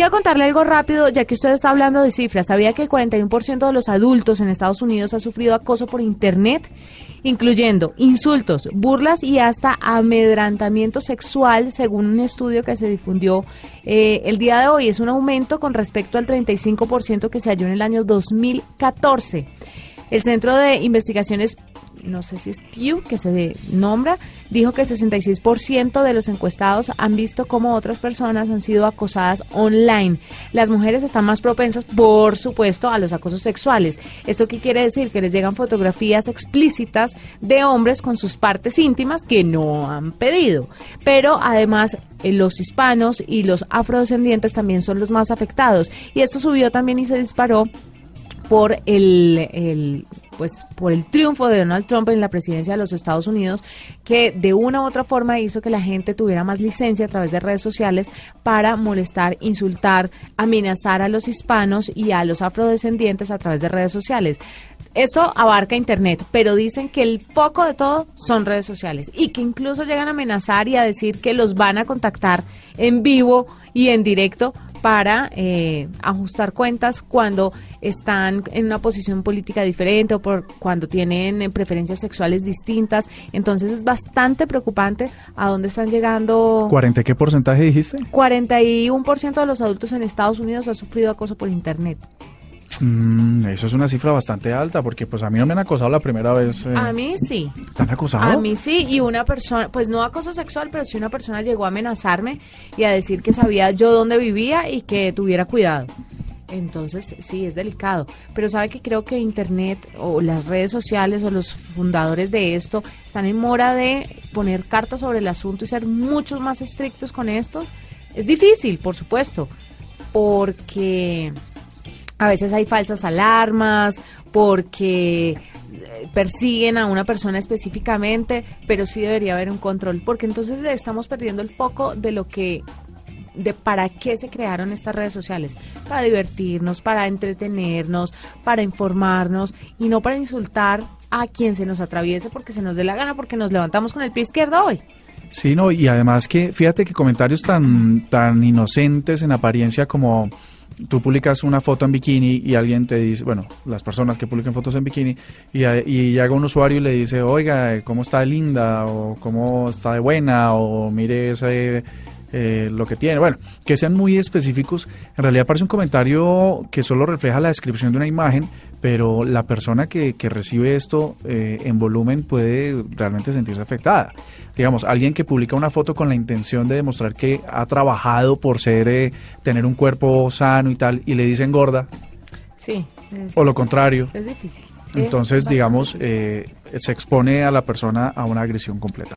Quiero contarle algo rápido, ya que usted está hablando de cifras. ¿Sabía que el 41% de los adultos en Estados Unidos ha sufrido acoso por Internet, incluyendo insultos, burlas y hasta amedrantamiento sexual, según un estudio que se difundió eh, el día de hoy. Es un aumento con respecto al 35% que se halló en el año 2014. El Centro de Investigaciones no sé si es Pew, que se nombra, dijo que el 66% de los encuestados han visto cómo otras personas han sido acosadas online. Las mujeres están más propensas, por supuesto, a los acosos sexuales. ¿Esto qué quiere decir? Que les llegan fotografías explícitas de hombres con sus partes íntimas que no han pedido. Pero además eh, los hispanos y los afrodescendientes también son los más afectados. Y esto subió también y se disparó por el, pues por el triunfo de Donald Trump en la presidencia de los Estados Unidos, que de una u otra forma hizo que la gente tuviera más licencia a través de redes sociales para molestar, insultar, amenazar a los hispanos y a los afrodescendientes a través de redes sociales. Esto abarca Internet, pero dicen que el foco de todo son redes sociales y que incluso llegan a amenazar y a decir que los van a contactar en vivo y en directo para eh, ajustar cuentas cuando están en una posición política diferente o por cuando tienen eh, preferencias sexuales distintas. Entonces es bastante preocupante a dónde están llegando. ¿40 qué porcentaje dijiste? 41% de los adultos en Estados Unidos ha sufrido acoso por Internet. Mm, eso es una cifra bastante alta, porque pues a mí no me han acosado la primera vez. Eh. A mí sí. ¿Te han acosado? A mí sí, y una persona, pues no acoso sexual, pero sí una persona llegó a amenazarme y a decir que sabía yo dónde vivía y que tuviera cuidado. Entonces, sí, es delicado. Pero sabe que creo que Internet o las redes sociales o los fundadores de esto están en mora de poner cartas sobre el asunto y ser mucho más estrictos con esto. Es difícil, por supuesto, porque a veces hay falsas alarmas porque eh, persiguen a una persona específicamente, pero sí debería haber un control, porque entonces estamos perdiendo el foco de lo que de para qué se crearon estas redes sociales, para divertirnos, para entretenernos, para informarnos y no para insultar a quien se nos atraviese porque se nos dé la gana, porque nos levantamos con el pie izquierdo hoy. Sí, no, y además que fíjate que comentarios tan tan inocentes en apariencia como tú publicas una foto en bikini y alguien te dice, bueno, las personas que publican fotos en bikini, y, y llega un usuario y le dice, oiga, ¿cómo está linda? o ¿cómo está de buena? o mire ese eh, lo que tiene. Bueno, que sean muy específicos. En realidad parece un comentario que solo refleja la descripción de una imagen, pero la persona que, que recibe esto eh, en volumen puede realmente sentirse afectada. Digamos, alguien que publica una foto con la intención de demostrar que ha trabajado por ser, eh, tener un cuerpo sano y tal, y le dicen gorda. Sí. o lo contrario. Es difícil. Entonces, digamos, se expone a la persona a una agresión completa.